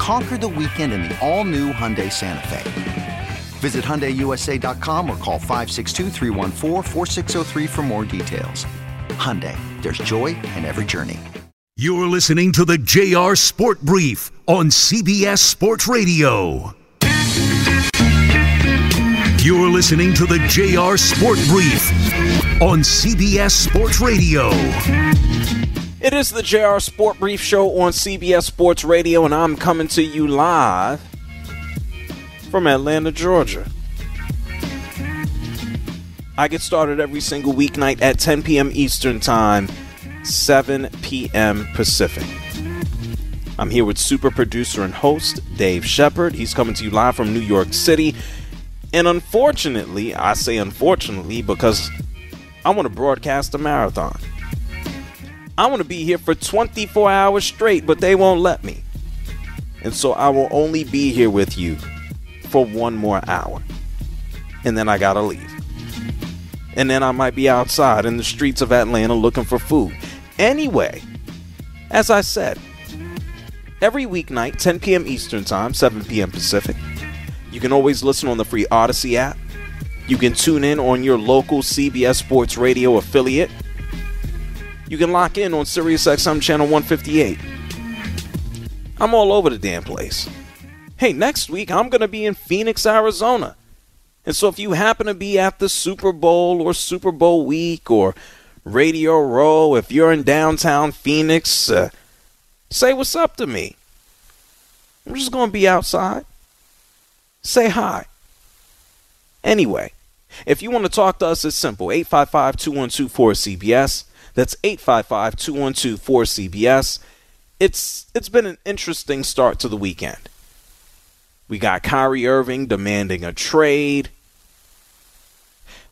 Conquer the weekend in the all new Hyundai Santa Fe. Visit HyundaiUSA.com or call 562 for more details. Hyundai, there's joy in every journey. You're listening to the JR Sport Brief on CBS Sports Radio. You're listening to the JR Sport Brief on CBS Sports Radio. It is the JR Sport Brief Show on CBS Sports Radio, and I'm coming to you live from Atlanta, Georgia. I get started every single weeknight at 10 p.m. Eastern Time, 7 p.m. Pacific. I'm here with super producer and host Dave Shepard. He's coming to you live from New York City. And unfortunately, I say unfortunately because I want to broadcast a marathon. I want to be here for 24 hours straight, but they won't let me. And so I will only be here with you for one more hour. And then I gotta leave. And then I might be outside in the streets of Atlanta looking for food. Anyway, as I said, every weeknight, 10 p.m. Eastern Time, 7 p.m. Pacific, you can always listen on the free Audacy app. You can tune in on your local CBS Sports Radio affiliate. You can lock in on SiriusXM channel 158. I'm all over the damn place. Hey, next week I'm going to be in Phoenix, Arizona. And so if you happen to be at the Super Bowl or Super Bowl week or Radio Row, if you're in downtown Phoenix, uh, say what's up to me. I'm just going to be outside. Say hi. Anyway, if you want to talk to us, it's simple 855 212 4CBS. That's 855 212 4CBS. It's It's been an interesting start to the weekend. We got Kyrie Irving demanding a trade.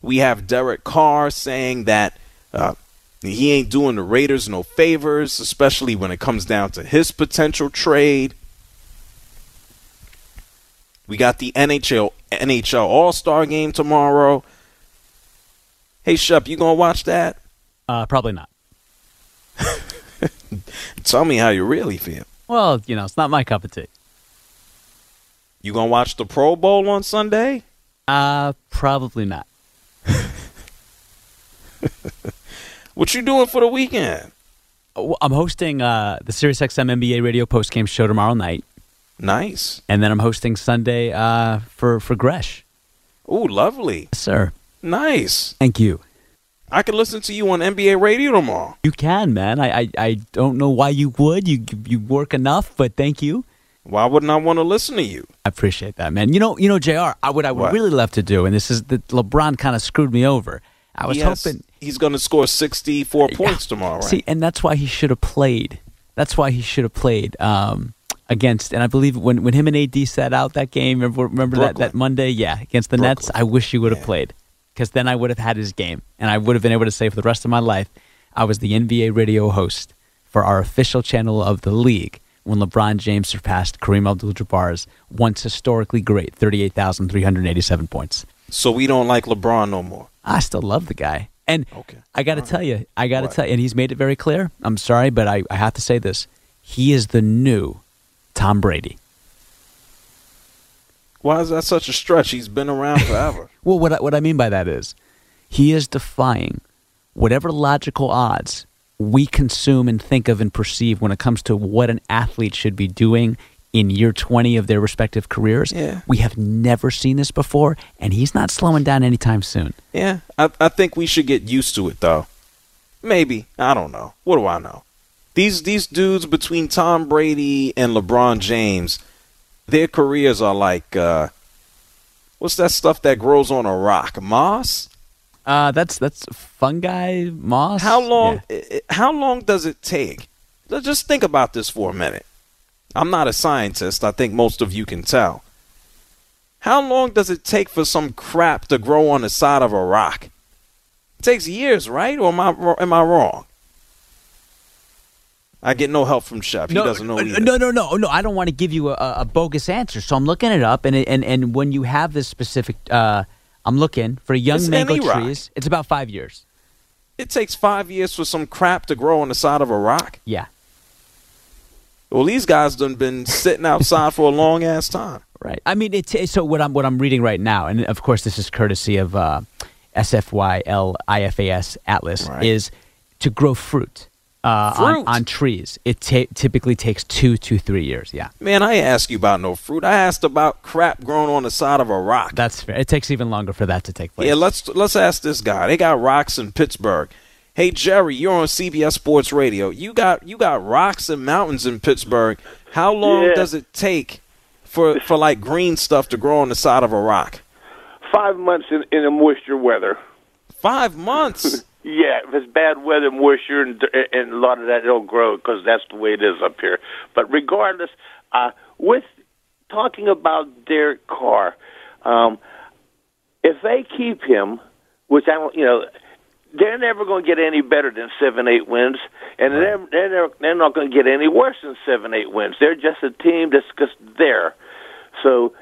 We have Derek Carr saying that uh, he ain't doing the Raiders no favors, especially when it comes down to his potential trade. We got the NHL NHL All Star game tomorrow. Hey Shep, you gonna watch that? Uh, probably not. Tell me how you really feel. Well, you know, it's not my cup of tea. You gonna watch the Pro Bowl on Sunday? Uh, probably not. what you doing for the weekend? I'm hosting uh, the SiriusXM NBA radio post game show tomorrow night. Nice. And then I'm hosting Sunday uh, for for Gresh. Ooh, lovely. Yes, sir. Nice. Thank you. I can listen to you on NBA radio tomorrow. You can, man. I, I, I don't know why you would. You you work enough, but thank you. Why wouldn't I want to listen to you? I appreciate that, man. You know, you know, Jr. I, what I would What? really love to do, and this is that LeBron kind of screwed me over. I was Yes, hoping. he's going to score 64 points tomorrow, right? See, and that's why he should have played. That's why he should have played um, against. And I believe when, when him and AD sat out that game, remember, remember that, that Monday? Yeah, against the Nets. I wish he would have Yeah. played because then I would have had his game, and I would have been able to say for the rest of my life, I was the NBA radio host for our official channel of the league when LeBron James surpassed Kareem Abdul-Jabbar's once historically great 38,387 points. so we don't like LeBron no more. I still love the guy. And Okay. I got to tell you, I got to tell you, and he's made it very clear. I'm sorry, but I, I have to say this. He is the new Tom Brady. Why is that such a stretch? He's been around forever. Well, what I, what I mean by that is he is defying whatever logical odds we consume and think of and perceive when it comes to what an athlete should be doing in year 20 of their respective careers. Yeah. We have never seen this before, and he's not slowing down anytime soon. Yeah, I, I think we should get used to it though. Maybe I don't know. What do I know? These these dudes between Tom Brady and LeBron James, their careers are like uh, what's that stuff that grows on a rock? Moss. Uh, that's that's fungi moss. How long? Yeah. How long does it take? Let's Just think about this for a minute. I'm not a scientist. I think most of you can tell. How long does it take for some crap to grow on the side of a rock? It takes years, right? Or am I am I wrong? I get no help from Shep. He doesn't know either. No, no, no, no. I don't want to give you a, a bogus answer, so I'm looking it up, and it, and and when you have this specific, uh, I'm looking for young It's mango trees. It's about five years. It takes five years for some crap to grow on the side of a rock. Yeah, Well, these guys done been sitting outside for a long ass time. right. I mean, it's- so what I'm what I'm reading right now, and of course this is courtesy of uh, SFYLIFAS Atlas, Right. is to grow fruit. Uh, on, Fruit? on trees, it ta- typically takes two to three years. Yeah, Man, I asked you about no fruit. I asked about crap growing on the side of a rock. that's fair. It takes even longer for that to take place. Yeah, let's let's ask this guy. They got rocks in Pittsburgh. Hey Jerry, you're on CBS Sports Radio. You got you got rocks and mountains in Pittsburgh. How long Yeah. does it take for for like green stuff to grow on the side of a rock? Five months in, in a moisture weather. Five months. Yeah, if it's bad weather, moisture, and, and a lot of that it'll grow because that's the way it is up here. But regardless, uh, with talking about Derek Carr, um, if they keep him, which I don't, you know, they're never going to get any better than seven, eight wins, and they're they're never, they're not going to get any worse than seven, eight wins. They're just a team that's just there. So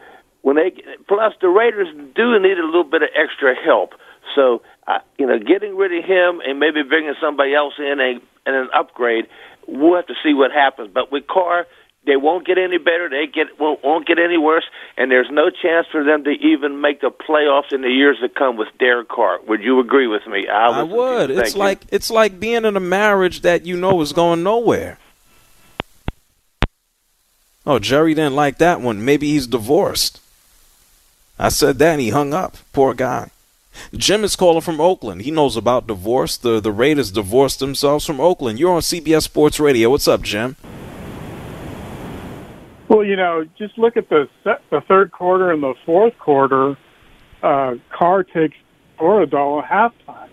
when they plus the Raiders do need a little bit of extra help. So uh, you know, getting rid of him and maybe bringing somebody else in and, and an upgrade, we'll have to see what happens. But with Carr, they won't get any better. They get won't, won't get any worse, and there's no chance for them to even make the playoffs in the years to come with Derek Carr. Would you agree with me? I you. would. It's you. like it's like being in a marriage that you know is going nowhere. Oh, Jerry didn't like that one. Maybe he's divorced. I said that and he hung up. Poor guy. Jim is calling from Oakland. He knows about divorce. The the Raiders divorced themselves from Oakland. You're on CBS Sports Radio. What's up, Jim? Well, you know, just look at the se- the third quarter and the fourth quarter. Uh, Carr takes Oradol at halftime.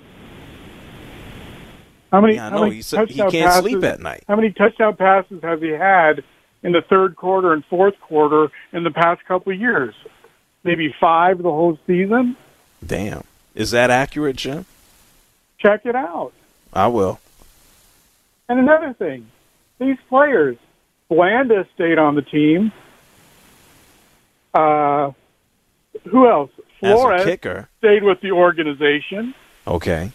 How many? Yeah, I how many He said he touchdown can't passes, sleep at night. How many touchdown passes has he had in the third quarter and fourth quarter in the past couple of years? Maybe five the whole season. Damn. Is that accurate, Jim? Check it out. I will. And another thing, these players, Blanda stayed on the team. Uh, who else? Flores kicker. stayed with the organization. Okay.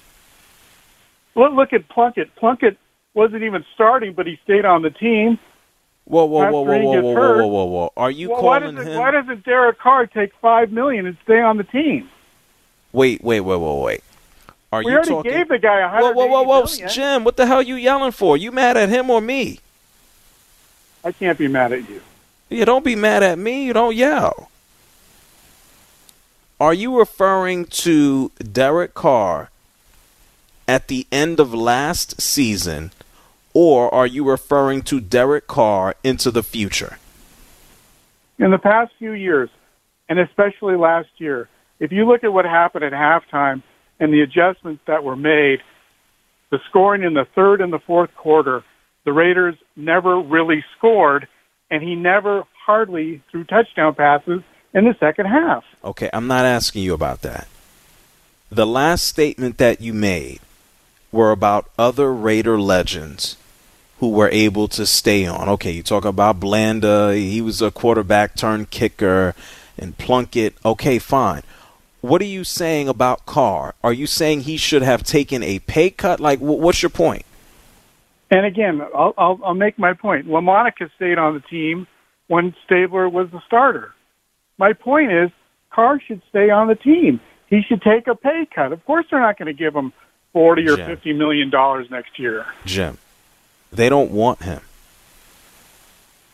Look, look at Plunkett. Plunkett wasn't even starting, but he stayed on the team. Whoa, whoa, whoa, whoa, whoa, whoa, whoa, whoa, whoa! Are you well, why calling doesn't him? why doesn't Derek Carr take five million and stay on the team? Wait, wait, wait, wait, wait. Are We you already talking? gave the guy a whoa, hundred whoa, whoa, whoa, million. Jim! What the hell are you yelling for? You mad at him or me? I can't be mad at you. Yeah, don't be mad at me. You don't yell. Are you referring to Derek Carr at the end of last season, or are you referring to Derek Carr into the future? In the past few years, and especially last year, if you look at what happened at halftime and the adjustments that were made, the scoring in the third and the fourth quarter, the Raiders never really scored, and he never hardly threw touchdown passes in the second half. Okay, I'm not asking you about that. The last statement that you made were about other Raider legends who were able to stay on. Okay, you talk about Blanda, he was a quarterback turned kicker, and Plunkett. Okay, fine. What are you saying about Carr? Are you saying he should have taken a pay cut? Like, wh- what's your point? And again, I'll, I'll, I'll make my point. Lamonica stayed on the team when Stabler was the starter. My point is, Carr should stay on the team. He should take a pay cut. Of course, they're not going to give him forty or Jim. fifty million dollars next year. Jim, they don't want him.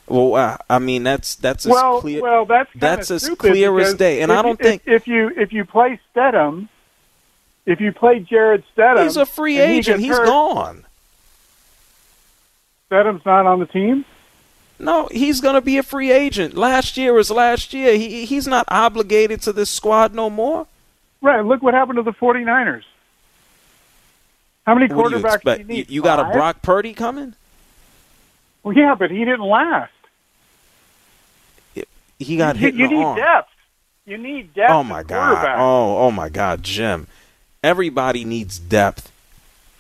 Well, I mean that's that's as well, clear. well, that's that's as clear as day, and I don't you- think if, you if you play Stidham, if you play Jarrett Stidham, he's a free agent. he agent. gets He's hurt, gone. Stidham's not on the team. No, he's going to be a free agent. Last year was last year. He he's not obligated to this squad no more. Right. Look what happened to the 49ers. How many What do you quarterbacks expect? do You, you need? you got a Brock Purdy coming? Well, yeah, but he didn't last. He got you, hit in you need arm. depth. You need depth. Oh my god! Oh oh my god, Jim. Everybody needs depth.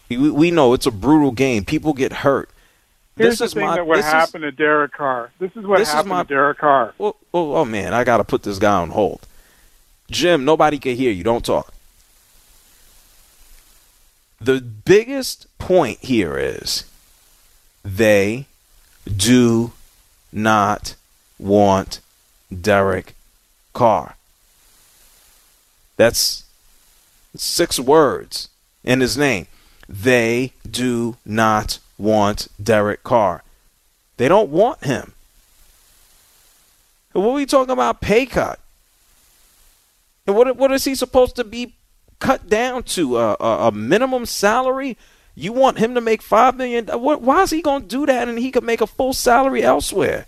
We, we know it's a brutal game. People get hurt. Here's this the is thing my. that what this is- to Derek Carr. This is what This is happened my- to Derek Carr. Oh, oh, oh man, I got to put this guy on hold. Jim, nobody can hear you. Don't talk. The biggest point here is they do not want Derek Carr. That's six words in his name. They do not want Derek Carr. They don't want him. What are we talking about? Pay cut. And what what is he supposed to be cut down to? A, a, a minimum salary? You want him to make five million? What, why is he going to do that? And he could make a full salary elsewhere.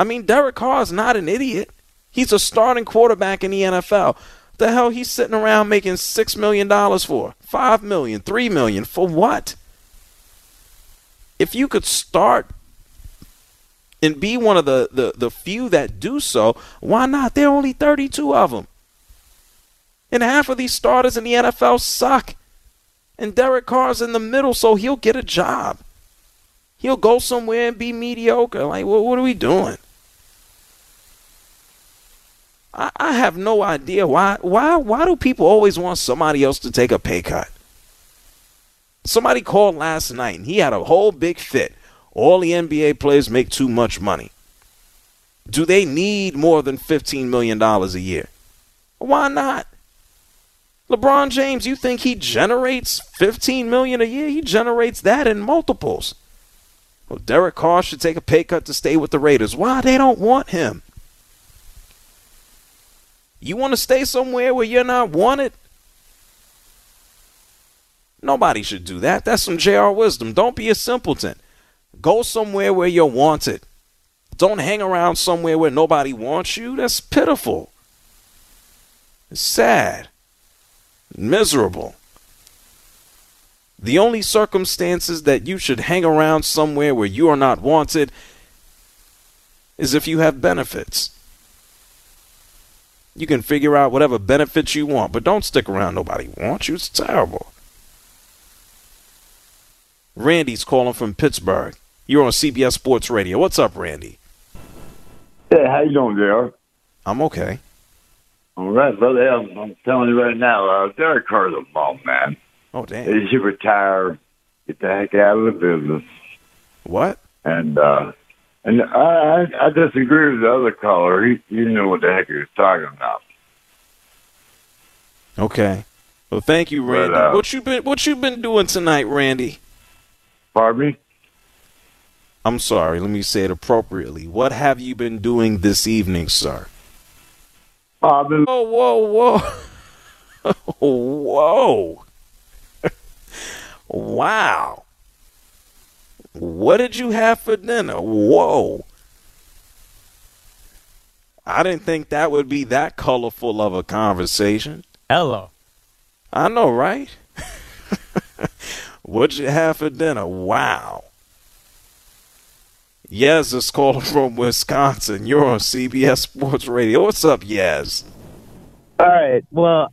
I mean, Derek Carr is not an idiot. He's a starting quarterback in the NFL. The hell he's sitting around making six million dollars for? Five million, three million for what? If you could start and be one of the, the, the few that do so, why not? There are only 32 of them. And half of these starters in the NFL suck. And Derek Carr's in the middle, so he'll get a job. He'll go somewhere and be mediocre. Like, what, what are we doing? I, I have no idea why why why do people always want somebody else to take a pay cut? Somebody called last night and he had a whole big fit. All the NBA players make too much money. Do they need more than $15 million a year? Why not? LeBron James, you think he generates 15 million a year? He generates that in multiples. Well, Derek Carr should take a pay cut to stay with the Raiders. Why? They don't want him. You want to stay somewhere where you're not wanted? Nobody should do that. That's some JR wisdom. Don't be a simpleton. Go somewhere where you're wanted. Don't hang around somewhere where nobody wants you. That's pitiful. It's sad. Miserable. The only circumstances that you should hang around somewhere where you are not wanted is if you have benefits. You can figure out whatever benefits you want, but don't stick around nobody wants you. It's terrible. Randy's calling from Pittsburgh. You're on CBS Sports Radio. What's up, Randy? Hey, how you doing, JR? I'm okay. All right, brother. I'm, I'm telling you right now, uh, Derek Carr's a bum, man. Oh, damn. He should retire, get the heck out of the business, What? and uh, and I, I I disagree with the other caller. He he knew what the heck he was talking about. Okay. Well, thank you, Randy. But, uh, what you been What you been doing tonight, Randy? Pardon me? I'm sorry. Let me say it appropriately. What have you been doing this evening, sir? Oh, I've been Whoa, whoa, whoa, whoa! wow. What did you have for dinner? Whoa. I didn't think that would be that colorful of a conversation. Hello. I know, right? What'd you have for dinner? Wow. Yes, it's calling from Wisconsin. You're on CBS Sports Radio. What's up, Yes? All right. Well,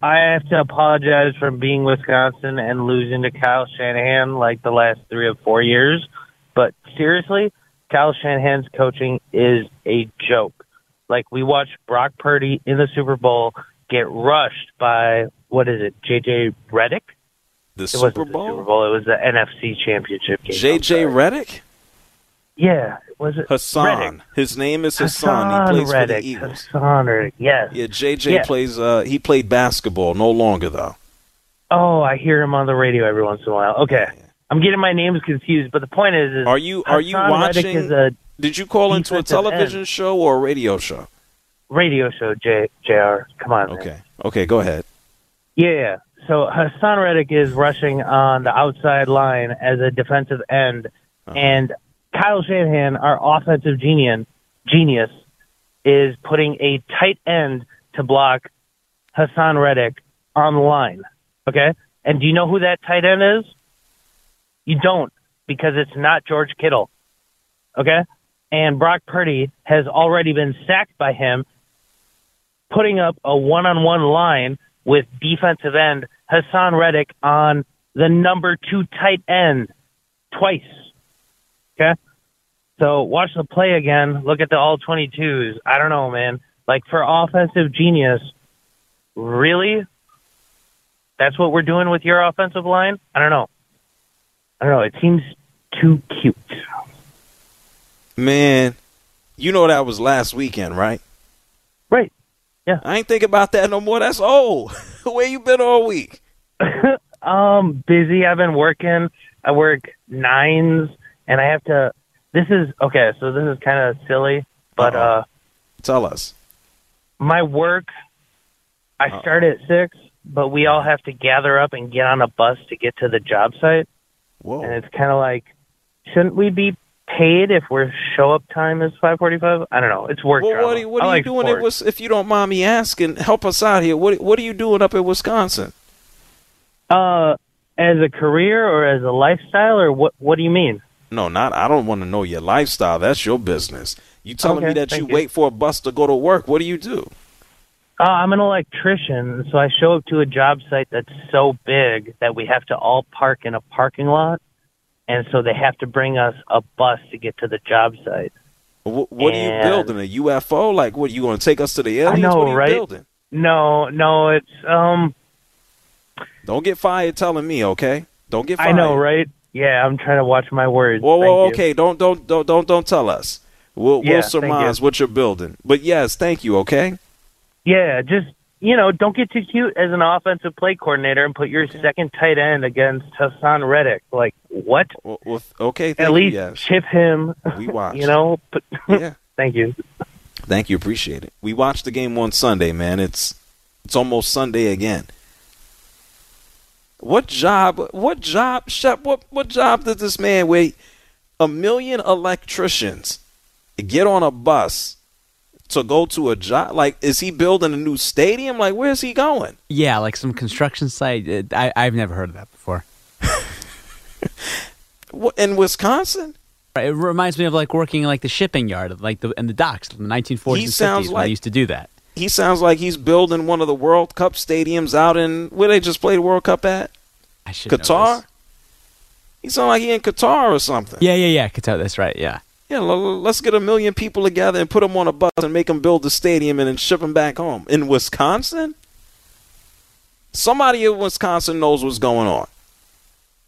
I have to apologize for being Wisconsin and losing to Kyle Shanahan like the last three or four years. But seriously, Kyle Shanahan's coaching is a joke. Like we watched Brock Purdy in the Super Bowl get rushed by what is it, JJ Redick? The It Super wasn't the Bowl? Super Bowl. It was the NFC Championship game. JJ. Reddick? Yeah, was it Haason. Reddick? His name is Haason. Haason he plays Reddick. for the Eagles. Haason Reddick. Yes. Yeah, JJ Yeah. plays uh he played basketball, no longer though. Oh, I hear him on the radio every once in a while. Okay. I'm getting my names confused, but the point is, is Are you are you Haason Reddick watching? Did you call into a television end. show or a radio show? radio show, J, JR. Come on. man. Okay. Okay, go ahead. Yeah, yeah. So Haason Reddick is rushing on the outside line as a defensive end, Uh-huh. and Kyle Shanahan, our offensive genius, genius, is putting a tight end to block Haason Reddick on the line. Okay, and do you know who that tight end is? You don't, because it's not George Kittle. Okay, and Brock Purdy has already been sacked by him putting up a one-on-one line with defensive end Haason Reddick on the number two tight end twice. Okay, so watch the play again. Look at the all 22s. I don't know, man. Like for offensive genius, really? That's what we're doing with your offensive line? I don't know. I don't know. It seems too cute. Man, you know that was last weekend, right? Right. Yeah. I ain't think about that no more. That's old. Where you been all week? Um, busy. I've been working. I work nines, and I have to. This is okay. So this is kind of silly, but Uh-oh. uh, Tell us. my work. I start at six, but we all have to gather up and get on a bus to get to the job site, Whoa. and it's kind of like, shouldn't we be paid if we're show up time is five forty-five? I don't know. It's work. Well, what are you, what are you like doing? sports. It was, if you don't mind me asking, help us out here. What What are you doing up in Wisconsin? Uh, as a career or as a lifestyle, or what? What do you mean? No, not. I don't want to know your lifestyle. That's your business. You telling Okay, me that you, you. wait for a bus to go to work? What do you do? Uh, I'm an electrician, so I show up to a job site that's so big that we have to all park in a parking lot, and so they have to bring us a bus to get to the job site. What, what are you building? A UFO? Like, what you going to take us to the aliens? know, are you right? building? No, no, it's um, Don't get fired telling me, okay? Don't get fired. I know, right? Yeah, I'm trying to watch my words. Whoa, Thank whoa, you. okay. Don't, don't, don't, don't, don't tell us. We'll, Yeah, we'll surmise you. what you're building. But yes, thank you. Okay. Yeah, just you know, don't get too cute as an offensive play coordinator and put your second tight end against Haason Reddick. Like what? Well, well, okay. Thank At you. least Yes. chip him. We watch. You know. But Yeah. thank you. Thank you. Appreciate it. We watched the game on Sunday, man. It's it's almost Sunday again. What job? What job? Shep, what what job does this man wait a million electricians get on a bus to go to a job? Like, is he building a new stadium? Like, where's he going? Yeah, like some construction site. Uh, I, I've never heard of that before. What, in Wisconsin? It reminds me of like working in like the shipping yard, like the in the docks in the 1940s He and 50s sounds when like- they used to do that. He sounds like he's building one of the World Cup stadiums out in where they just played the World Cup at I should Qatar. He sounds like he in Qatar or something. Yeah, yeah, yeah. Qatar. That's right. Yeah. Yeah, let's get a million people together and put them on a bus and make them build the stadium and then ship them back home. In Wisconsin? Somebody in Wisconsin knows what's going on.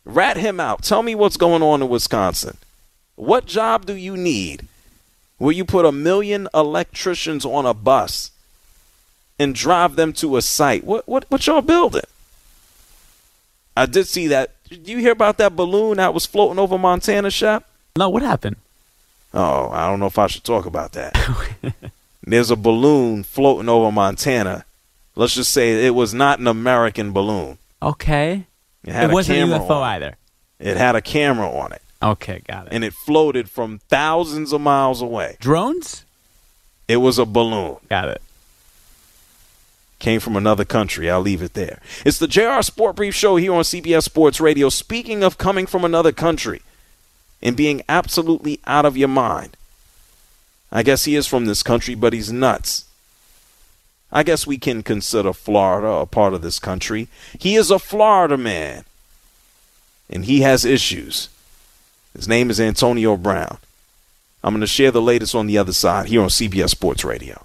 Rat him out. Tell me what's going on in Wisconsin. What job do you need where you put a million electricians on a bus and drive them to a site? What what what y'all building? I did see that. Did you hear about that balloon that was floating over Montana, Shep? No, what happened? Oh, I don't know if I should talk about that. There's a balloon floating over Montana. Let's just say it was not an American balloon. Okay. It it wasn't a UFO on either. It had a camera on it, Okay, got it. and it floated from thousands of miles away. Drones? It was a balloon. Got it. Came from another country. I'll leave it there. It's the JR Sport Brief Show here on CBS Sports Radio. Speaking of coming from another country and being absolutely out of your mind, I guess he is from this country, but he's nuts. I guess we can consider Florida a part of this country. He is a Florida man, and he has issues. His name is Antonio Brown. I'm going to share the latest on the other side here on CBS Sports Radio.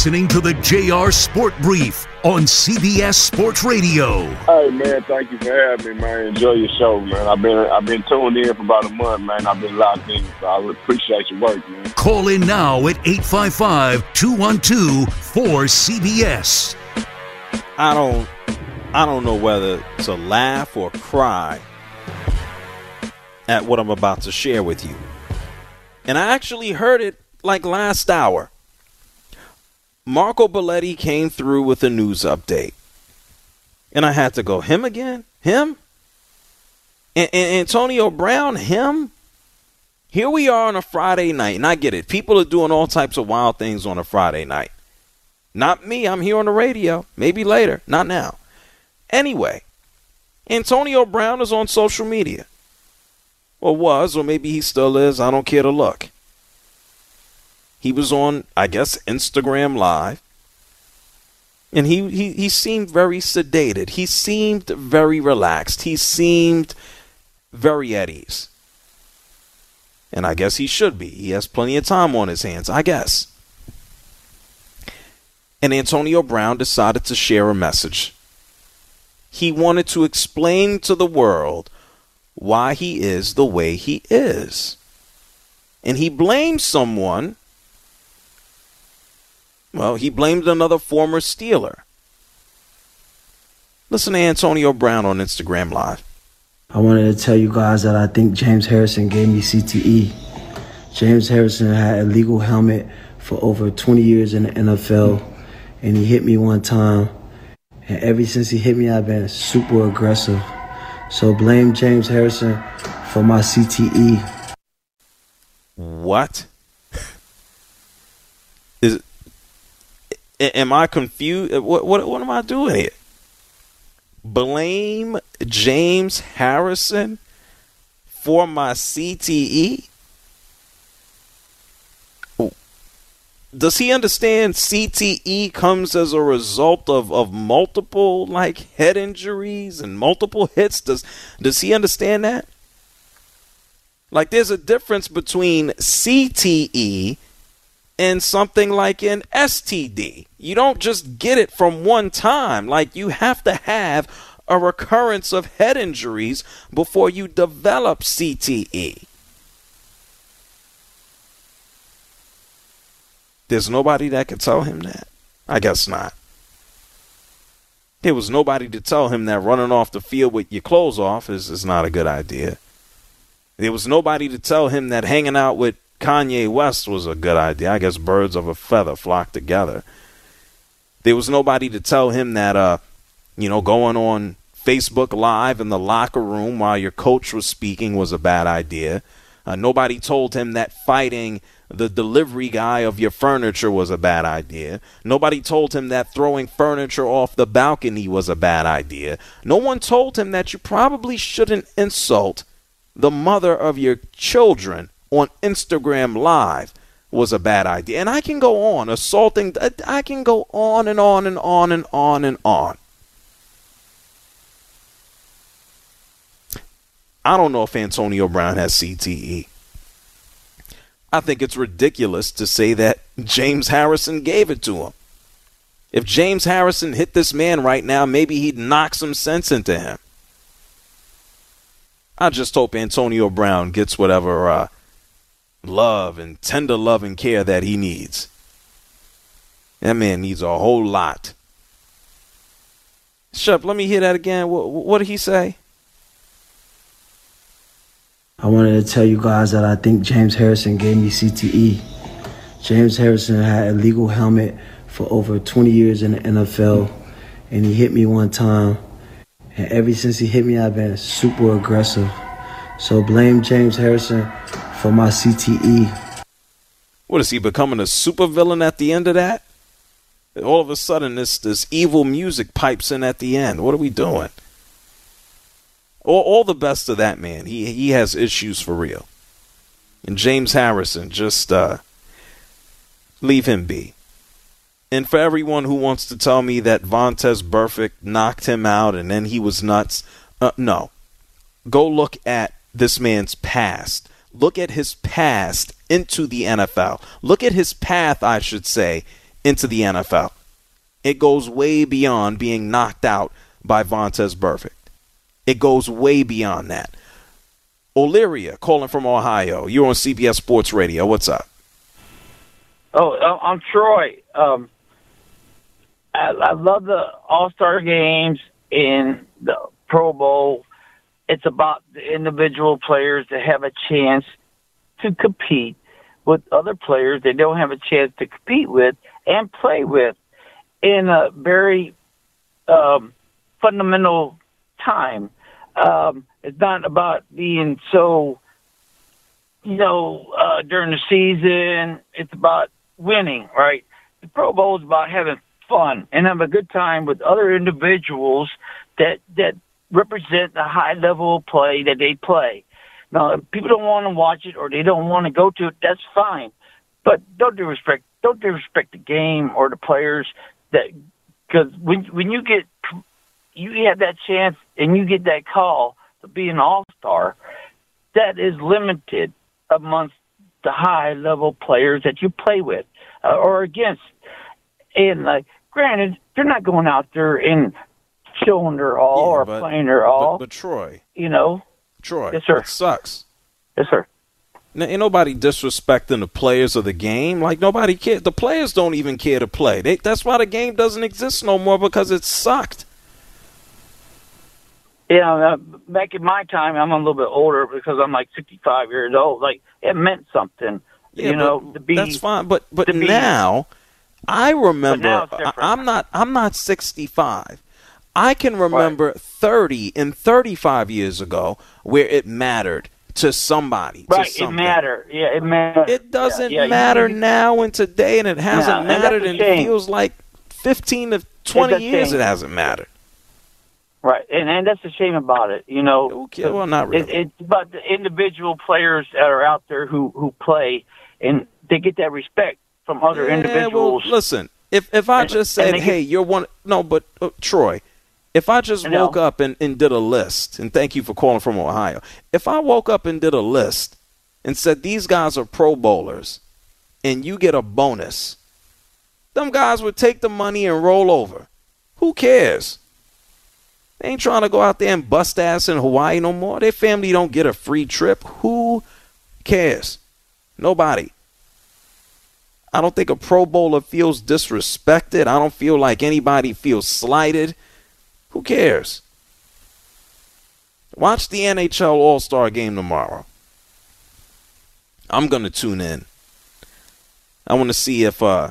Listening to the JR Sport Brief on CBS Sports Radio. Hey man, thank you for having me, man. Enjoy your show, man. I've been I've been tuned in for about a month, man. I've been locked in, so I would appreciate your work, man. Call in now at 855-212-4CBS. I don't I don't know whether to laugh or cry at what I'm about to share with you. And I actually heard it like last hour. Marco Belletti came through with a news update. And I had to go, him again? Him? And, and Antonio Brown, him? Here we are on a Friday night, and I get it. People are doing all types of wild things on a Friday night. Not me. I'm here on the radio. Maybe later. Not now. Anyway, Antonio Brown is on social media. Or was, or maybe he still is. I don't care to look. He was on, I guess, Instagram Live. And he, he, he seemed very sedated. He seemed very relaxed. He seemed very at ease. And I guess he should be. He has plenty of time on his hands, I guess. And Antonio Brown decided to share a message. He wanted to explain to the world why he is the way he is. And he blamed someone. Well, he blamed another former Steeler. Listen to Antonio Brown on Instagram Live. I wanted to tell you guys that I think James Harrison gave me CTE. James Harrison had a legal helmet for over 20 years in the NFL, and he hit me one time. And ever since he hit me, I've been super aggressive. So blame James Harrison for my CTE. What? Is am I confused? Uh, what what what am I doing here? Blame James Harrison for my CTE? does he understand CTE comes as a result of, of multiple like head injuries and multiple hits? Does does he understand that? Like there's a difference between CTE and something like an STD. You don't just get it from one time. Like you have to have a recurrence of head injuries before you develop CTE. There's nobody that could tell him that. I guess not. There was nobody to tell him that running off the field with your clothes off is, is not a good idea. There was nobody to tell him that hanging out with Kanye West was a good idea. I guess birds of a feather flock together. There was nobody to tell him that, uh, you know, going on Facebook Live in the locker room while your coach was speaking was a bad idea. Uh, nobody told him that fighting the delivery guy of your furniture was a bad idea. Nobody told him that throwing furniture off the balcony was a bad idea. No one told him that you probably shouldn't insult the mother of your children on Instagram Live was a bad idea. And I can go on assaulting, I can go on and on and on and on and on. I don't know if Antonio Brown has CTE. I think it's ridiculous to say that James Harrison gave it to him. If James Harrison hit this man right now, maybe he'd knock some sense into him. I just hope Antonio Brown gets whatever uh, love and tender love and care that he needs. That man needs a whole lot. Shep, let me hear that again. What, what did he say? I wanted to tell you guys that I think James Harrison gave me CTE. James Harrison had a legal helmet for over 20 years in the NFL, and he hit me one time. And ever since he hit me, I've been super aggressive. So blame James Harrison for my CTE. What is he becoming a supervillain at the end of that? All of a sudden, this this evil music pipes in at the end. What are we doing? all, all the best of that man. He he has issues for real. And James Harrison, just uh, leave him be. And for everyone who wants to tell me that Vontaze Burfict knocked him out and then he was nuts, uh, no. Go look at this man's past. Look at his past into the NFL. Look at his path, I should say, into the NFL. It goes way beyond being knocked out by Vontaze Burfict. It goes way beyond that. O'Leary calling from Ohio. You're on CBS Sports Radio. What's up? Oh, I'm Troy. Um, I, I love the All Star games in the Pro Bowl. It's about the individual players that have a chance to compete with other players they don't have a chance to compete with and play with in a very um, fundamental time. Um, it's not about being so, you know, uh, during the season. It's about winning, right? The Pro Bowl is about having fun and have a good time with other individuals that that represent the high level of play that they play. Now, if people don't want to watch it or they don't want to go to it, that's fine. But don't disrespect don't disrespect the game or the players that because when when you get you have that chance and you get that call to be an all star, that is limited amongst the high level players that you play with uh, or against. And like, granted, they're not going out there and showing their all Yeah, or but- playing their all. But, but Troy, you know, Troy, Yes, sir. it sucks. yes, sir. Now, ain't nobody disrespecting the players of the game. Like nobody care. The players don't even care to play. They, that's why the game doesn't exist no more because it sucked. Yeah, uh, back in my time, I'm a little bit older because I'm like 65 years old. Like it meant something, Yeah, you know, to be. that's fine. But but be- now, I remember. I. I'm not. I'm not 65. I can remember 30 and 35 years ago where it mattered to somebody. to Right, it something. matter. Yeah, it matter. It doesn't Yeah, yeah, matter you- now and today, and it hasn't No, mattered, a and it feels like 15 to 20 a years shame. it hasn't mattered. Right, and and that's the shame about it. You know, Okay, well, not really. it, it's about the individual players that are out there who who play, and they get that respect from other Yeah, individuals. Well, listen, if if I And- just said, they get- "Hey, you're one," no, but uh, Troy, if I just woke up and, and did a list, and thank you for calling from Ohio. If I woke up and did a list and said these guys are Pro Bowlers, and you get a bonus, them guys would take the money and roll over. Who cares? They ain't trying to go out there and bust ass in Hawaii no more. Their family don't get a free trip. Who cares? Nobody. I don't think a Pro Bowler feels disrespected. I don't feel like anybody feels slighted. Who cares? Watch the NHL All Star game tomorrow. I'm gonna tune in. I want to see if uh,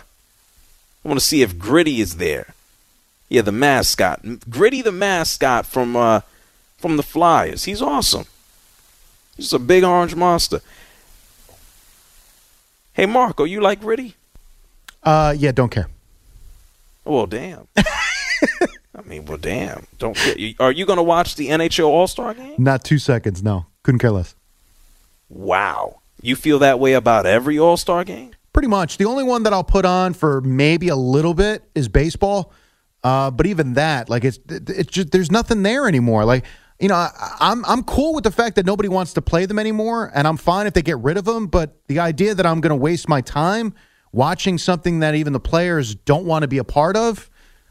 I want to see if Gritty is there. Yeah, the mascot, Gritty, the mascot from uh, from the Flyers. He's awesome. He's a big orange monster. Hey, Marco, you like Gritty? Uh, yeah, don't care. Well, damn. I mean, well, damn. Don't. Care. Are you going to watch the NHL All Star game? Not two seconds. No, couldn't care less. Wow. You feel that way about every All Star game? Pretty much. The only one that I'll put on for maybe a little bit is baseball. Uh, but even that, like it's it's just there's nothing there anymore. Like you know, I, I'm I'm cool with the fact that nobody wants to play them anymore, and I'm fine if they get rid of them. But the idea that I'm going to waste my time watching something that even the players don't want to be a part of,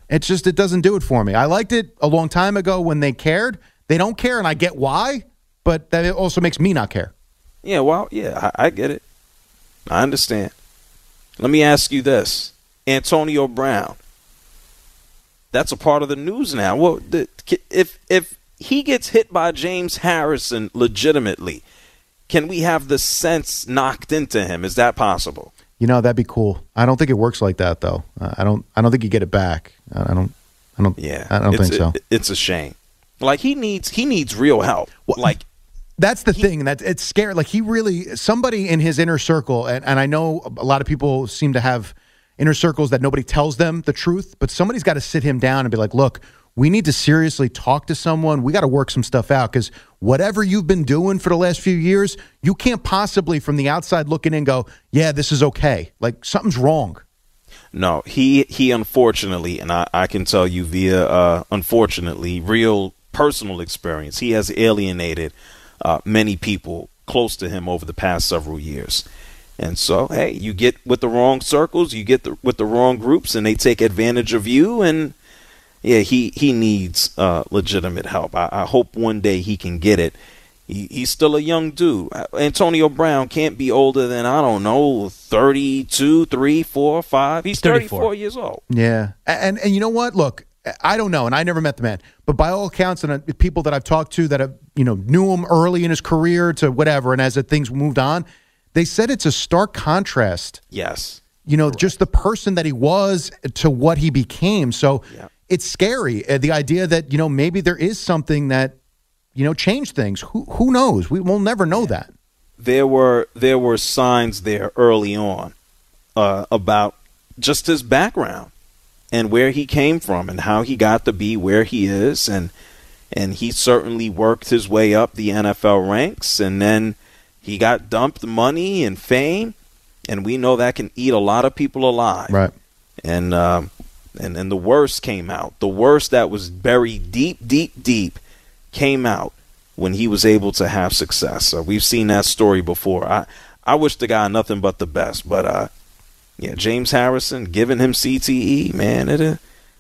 it's just it doesn't do it for me. I liked it a long time ago when they cared. They don't care, and I get why. But that also makes me not care. Yeah, well, yeah, I, I get it. I understand. Let me ask you this Antonio Brown. That's a part of the news now. Well, the, if if he gets hit by James Harrison legitimately, can we have the sense knocked into him? Is that possible? You know, that'd be cool. I don't think it works like that though. Uh, I don't. I don't think you get it back. I don't. I don't. Yeah, I don't it's, think so. it's a shame. Like he needs he needs real help. like That's the thing. That it's scary. Like he really somebody in his inner circle, and, and I know a lot of people seem to have inner circles that nobody tells them the truth, but somebody's got to sit him down and be like, look, we need to seriously talk to someone. We got to work some stuff out because whatever you've been doing for the last few years, you can't possibly from the outside looking in go, yeah, this is okay. Like something's wrong. No, he he unfortunately, and I, I can tell you via uh, unfortunately real personal experience, he has alienated uh, many people close to him over the past several years. And so, hey, you get with the wrong circles, you get the, with the wrong groups, and they take advantage of you. And yeah, he he needs uh, legitimate help. I, I hope one day he can get it. He, he's still a young dude. Antonio Brown can't be older than I don't know, 32, 3, 4, 5. He's 34, 34 years old. Yeah, and and you know what? Look, I don't know, and I never met the man, but by all accounts, and uh, people that I've talked to that have you know knew him early in his career to whatever, and as things moved on, they said it's a stark contrast. Yes, you know, just the person that he was to what he became. So yeah. It's scary. Uh, the idea that you know maybe there is something that you know changed things. Who who knows? We will never know that. There were there were signs there early on uh, about just his background and where he came from and how he got to be where he is and and he certainly worked his way up the NFL ranks and then he got dumped money and fame and we know that can eat a lot of people alive. Right. And um and and the worst came out. The worst that was buried deep deep deep came out when he was able to have success. So we've seen that story before. I I wish the guy nothing but the best, but uh yeah, James Harrison giving him CTE, man. It uh,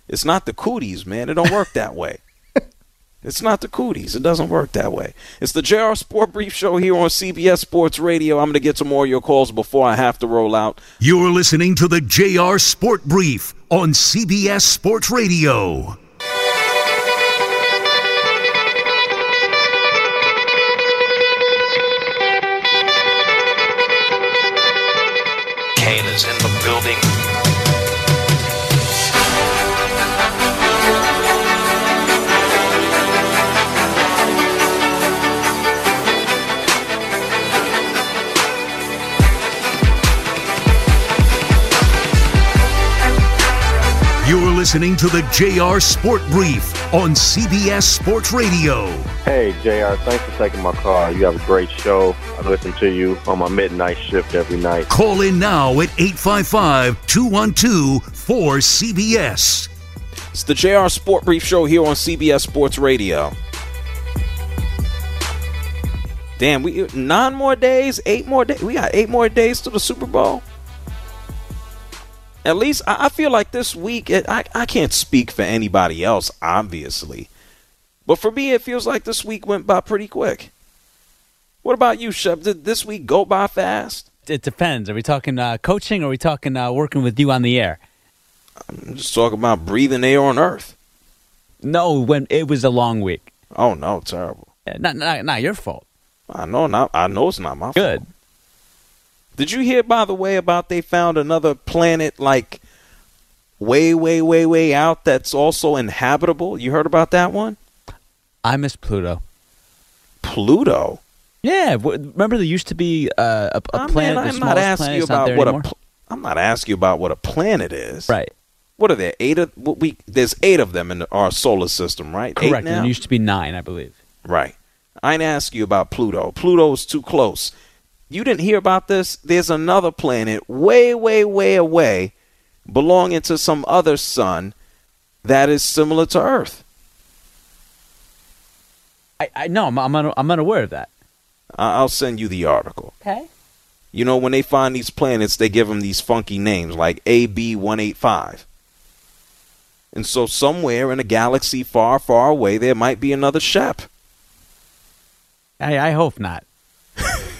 it's not the cooties, man. It don't work that way. It's not the cooties. It doesn't work that way. It's the JR Sport Brief Show here on CBS Sports Radio. I'm going to get some more of your calls before I have to roll out. You're listening to the JR Sport Brief on CBS Sports Radio. Listening to the JR Sport Brief on CBS Sports Radio. Hey, JR, thanks for taking my call. You have a great show. I listen to you on my midnight shift every night. Call in now at 855 212 4CBS. It's the JR Sport Brief Show here on CBS Sports Radio. Damn, we nine more days, eight more days. We got eight more days to the Super Bowl at least I, feel like this week, it, I, I can't speak for anybody else, obviously. But for me, it feels like this week went by pretty quick. What about you, Shep? Did this week go by fast? It depends. Are we talking uh, coaching or are we talking uh, working with you on the air? I'm just talking about breathing air on Earth. No, when it was a long week. Oh no, terrible. Yeah, not, not not your fault. I know not. I know it's not my fault. Good. fault. Did you hear, by the way, about they found another planet like way, way, way, way out that's also inhabitable? You heard about that one? I miss Pluto. Pluto. Yeah, remember there used to be uh, a, a planet. Man, I'm not asking you about what anymore? a. Pl- I'm not asking you about what a planet is. Right. What are there? Eight of we. There's eight of them in our solar system, right? Correct. There used to be nine, I believe. Right. I ain't ask you about Pluto. Pluto's too close you didn't hear about this? There's another planet way, way, way away belonging to some other sun that is similar to Earth. I, I no, I'm, I'm, un, I'm unaware of that. I'll send you the article. Okay. You know, when they find these planets, they give them these funky names like AB 185. And so, somewhere in a galaxy far, far away, there might be another Shep. I, I hope not.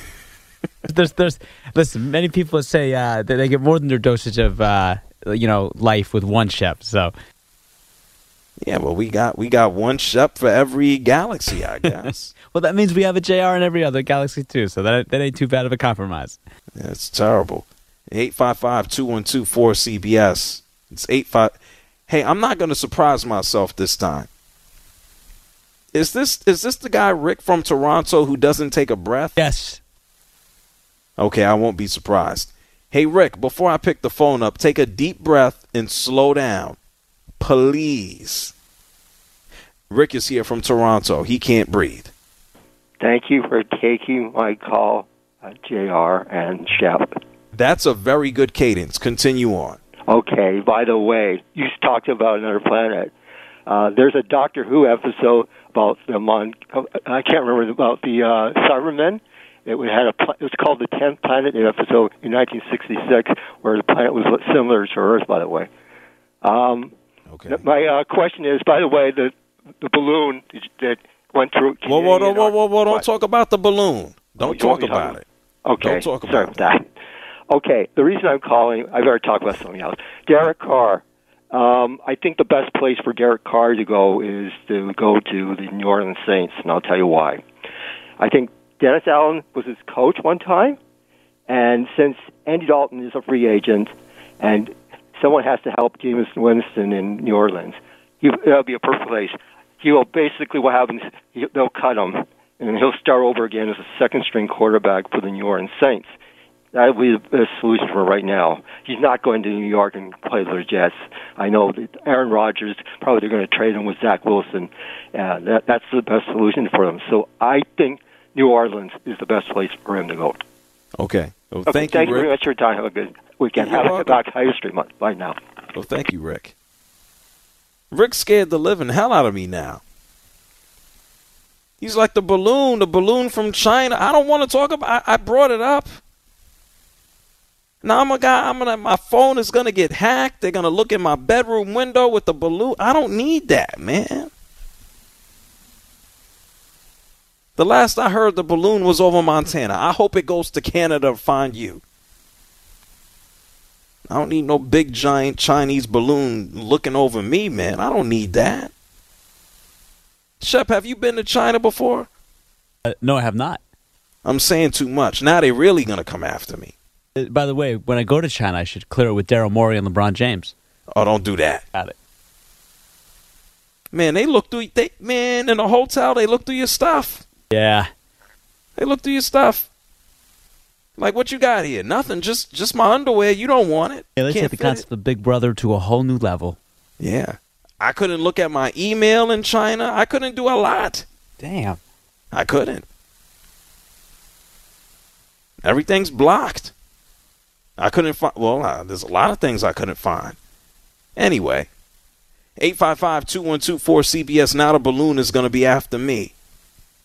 there's there's listen. Many people say uh, that they get more than their dosage of uh, you know life with one Shep. So yeah, well we got we got one Shep for every galaxy, I guess. well, that means we have a JR in every other galaxy too. So that that ain't too bad of a compromise. Yeah, it's terrible. 855-212-4CBS. It's eight five. Hey, I'm not going to surprise myself this time. Is this is this the guy Rick from Toronto who doesn't take a breath? Yes. Okay, I won't be surprised. Hey, Rick, before I pick the phone up, take a deep breath and slow down. Please. Rick is here from Toronto. He can't breathe. Thank you for taking my call, uh, JR and Shep. That's a very good cadence. Continue on. Okay, by the way, you talked about another planet. Uh, there's a Doctor Who episode about the Mon. I can't remember about the uh, Cybermen It had a. It was called the tenth planet in episode in 1966, where the planet was similar to Earth. By the way. Um, okay. My uh, question is, by the way, the the balloon that went through. Whoa, whoa, whoa, whoa, whoa, whoa! Don't talk about the balloon. Don't you talk want me to about it. Okay. Don't talk Sorry about that. Okay. The reason I'm calling, I've already talked about something else. Derek Carr. Um, I think the best place for Derek Carr to go is to go to the New Orleans Saints, and I'll tell you why. I think Dennis Allen was his coach one time, and since Andy Dalton is a free agent, and someone has to help Jameis Winston in New Orleans, that'll be a perfect place. He will basically what happens. He, they'll cut him, and he'll start over again as a second string quarterback for the New Orleans Saints. That would be the best solution for right now. He's not going to New York and play the Jets. I know that Aaron Rodgers probably they're going to trade him with Zach Wilson. Uh, that, that's the best solution for him. So I think New Orleans is the best place for him to go. Okay. Well, Okay, thank, thank you, you very much for your time. Have a good weekend. Have a High Street month. Bye now. Well, thank you, Rick. Rick scared the living hell out of me now. He's like the balloon, the balloon from China. I don't want to talk about. I, I brought it up. Now I'm a guy. I'm gonna. My phone is gonna get hacked. They're gonna look in my bedroom window with the balloon. I don't need that, man. The last I heard, the balloon was over Montana. I hope it goes to Canada to find you. I don't need no big giant Chinese balloon looking over me, man. I don't need that. Shep, have you been to China before? Uh, no, I have not. I'm saying too much. Now they're really gonna come after me. Uh, By the way, when I go to China, I should clear it with Daryl Morey and LeBron James. Oh, don't do that. Got it. Man, they look through they man in the hotel, they look through your stuff. Yeah. They look through your stuff. Like what you got here? Nothing. Just just my underwear. You don't want it. Yeah, they Can't take the fit it. concept of Big Brother to a whole new level. Yeah. I couldn't look at my email in China. I couldn't do a lot. Damn. I couldn't. Everything's blocked. I couldn't find. Well, uh, there's a lot of things I couldn't find. Anyway, 855 212 4CBS. Now the balloon is going to be after me.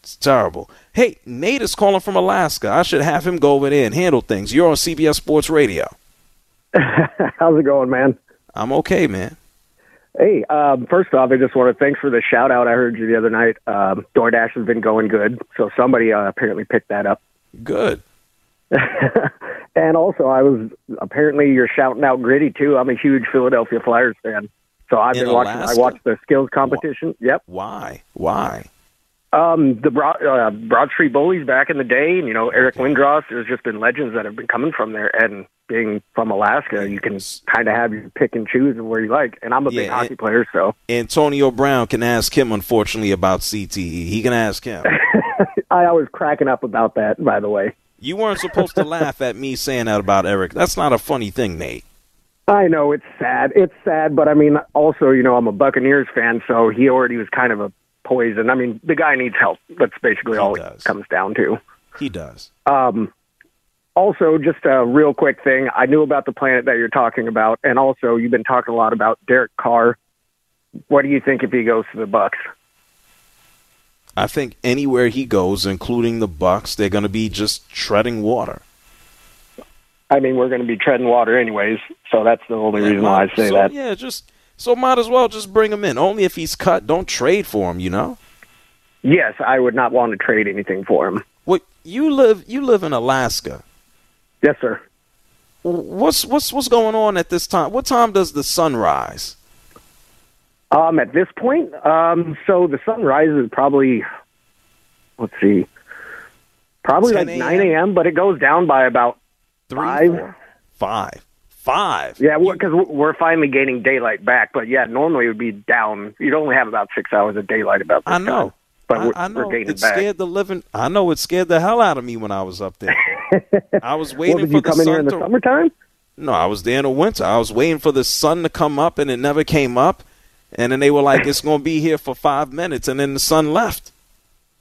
It's terrible. Hey, Nate is calling from Alaska. I should have him go over there and handle things. You're on CBS Sports Radio. How's it going, man? I'm okay, man. Hey, um, first off, I just want to thanks for the shout out. I heard you the other night. Um, DoorDash has been going good, so somebody uh, apparently picked that up. Good. And also, I was apparently you're shouting out Gritty too. I'm a huge Philadelphia Flyers fan, so I've In been watching. Alaska? I watched the skills competition. Yep. Why? Why? Um, the Broad, uh, Broad Street Bullies back in the day, and you know Eric Lindros. There's just been legends that have been coming from there, and being from Alaska, you can kind of have your pick and choose of where you like. And I'm a big Yeah, hockey player, so Antonio Brown can ask him, unfortunately, about CTE. He can ask him. I was cracking up about that. By the way, You weren't supposed to laugh at me saying that about Eric. That's not a funny thing, Nate. I know it's sad. It's sad, but I mean, also, you know, I'm a Buccaneers fan, so he already was kind of a poison. I mean, the guy needs help. That's basically all it comes down to. He does. Um, also, just a real quick thing. I knew about the planet that you're talking about, and also you've been talking a lot about Derek Carr. What do you think if he goes to the Bucs? I think anywhere he goes, including the Bucs, they're going to be just treading water. I mean, we're going to be treading water anyways, so that's the only reason why I say so, that. Yeah, just so might as well just bring him in. Only if he's cut. Don't trade for him. You know. Yes, I would not want to trade anything for him. What you live? You live in Alaska. Yes, sir. What's what's what's going on at this time? What time does the sun rise? Um, at this point, um, so the sun rises probably, let's see, probably like 9 a.m., but it goes down by about five. Five. Five. Yeah, because we're finally gaining daylight back. But yeah, normally it would be down. You'd only have about six hours of daylight about this I know. time. But I, we're, I know we're gaining it back. scared the living. I know it scared the hell out of me when I was up there. I was waiting well, did for you the come in sun here in the to. summertime? No, I was there in the winter. I was waiting for the sun to come up, and it never came up. And then they were like, "It's going to be here for five minutes," and then the sun left.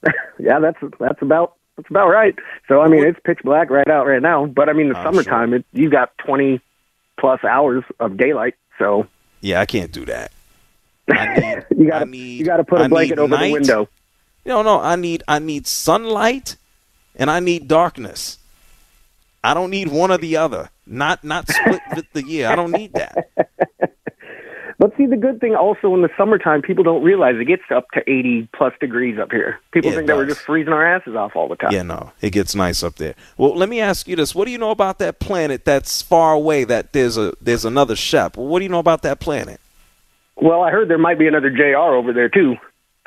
Yeah, that's that's about that's about right. So I mean, it's pitch black right out right now. But I mean, the oh, I'm summertime, it, you got twenty plus hours of daylight. So Yeah, I can't do that. I need. you got to you got to put I a blanket over night. the window. No, no, I need I need sunlight and I need darkness. I don't need one or the other. Not not split with the year. I don't need that. But see, the good thing also in the summertime, people don't realize it gets up to 80 plus degrees up here. People Yeah, think that we're just freezing our asses off all the time. Yeah, no, it gets nice up there. Well, let me ask you this: What do you know about that planet that's far away? That there's a there's another Shep. What do you know about that planet? Well, I heard there might be another JR over there, too.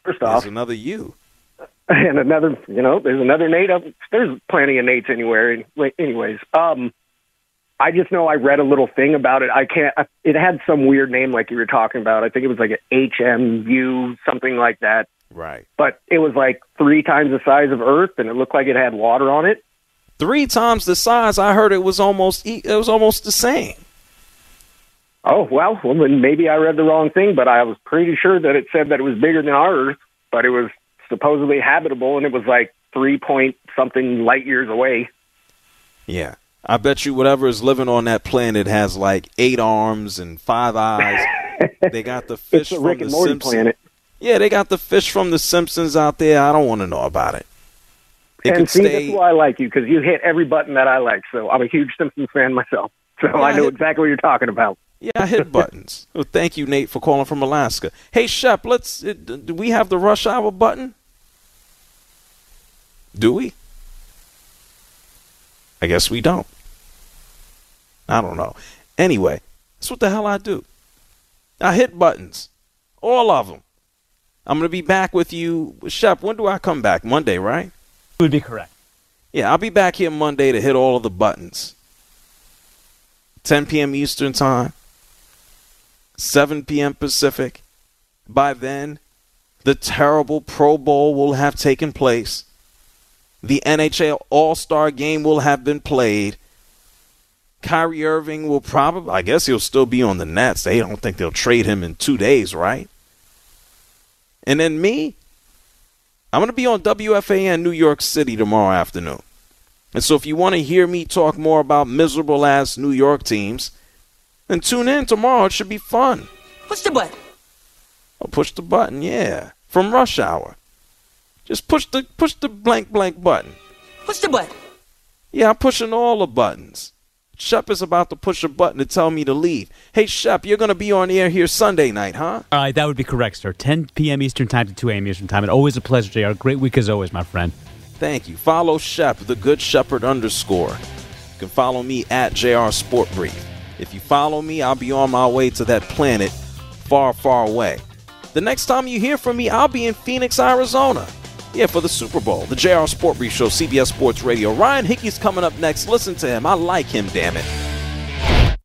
First off. There's another you. and another, you know, there's another Nate up. There's plenty of Nates anywhere. Anyways, um, I just know I read a little thing about it. I can't. I- It had some weird name, like you were talking about. I think it was like an HMU, something like that. Right. But it was like three times the size of Earth, and it looked like it had water on it. Three times the size. I heard it was almost e- it was almost the same. Oh well, well then maybe I read the wrong thing, but I was pretty sure that it said that it was bigger than our Earth, but it was supposedly habitable, and it was like three point something light years away. Yeah. I bet you whatever is living on that planet has like eight arms and five eyes. they got the fish from Rick the Simpsons. planet. Yeah, they got the fish from the Simpsons out there. I don't want to know about it. It and see, stay. that's why I like you because you hit every button that I like. So I'm a huge Simpsons fan myself. So Yeah, I I hit- exactly what you're talking about. Yeah, I hit buttons. Well, thank you, Nate, for calling from Alaska. Hey, Shep, let's. uh, Do we have the rush hour button? Do we? I guess we don't. I don't know. Anyway, that's what the hell I do. I hit buttons, all of them. I'm gonna be back with you, Shep. When do I come back? Monday, right? Would be correct. Yeah, I'll be back here Monday to hit all of the buttons. 10 p.m. Eastern Time, 7 p.m. Pacific. By then, the terrible Pro Bowl will have taken place. The NHL All Star game will have been played. Kyrie Irving will probably, I guess he'll still be on the Nets. They don't think they'll trade him in two days, right? And then me, I'm going to be on WFAN New York City tomorrow afternoon. And so if you want to hear me talk more about miserable ass New York teams, then tune in tomorrow. It should be fun. Push the button. Oh, push the button, yeah. From rush hour. Just push the push the blank blank button. Push the button. Yeah, I'm pushing all the buttons. Shep is about to push a button to tell me to leave. Hey Shep, you're gonna be on air here Sunday night, huh? All right, that would be correct, sir. 10 p.m. Eastern Time to 2 a.m. Eastern Time. And always a pleasure, JR. Great week as always, my friend. Thank you. Follow Shep, the Good Shepherd underscore. You can follow me at JR Sport Brief. If you follow me, I'll be on my way to that planet far, far away. The next time you hear from me, I'll be in Phoenix, Arizona. Yeah, for the Super Bowl, the JR Sport Brief Show, CBS Sports Radio. Ryan Hickey's coming up next. Listen to him. I like him, damn it.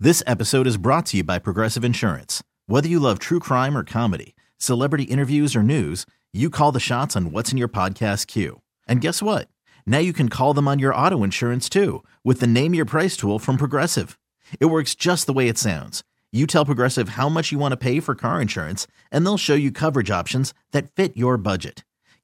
This episode is brought to you by Progressive Insurance. Whether you love true crime or comedy, celebrity interviews or news, you call the shots on what's in your podcast queue. And guess what? Now you can call them on your auto insurance too with the Name Your Price tool from Progressive. It works just the way it sounds. You tell Progressive how much you want to pay for car insurance, and they'll show you coverage options that fit your budget.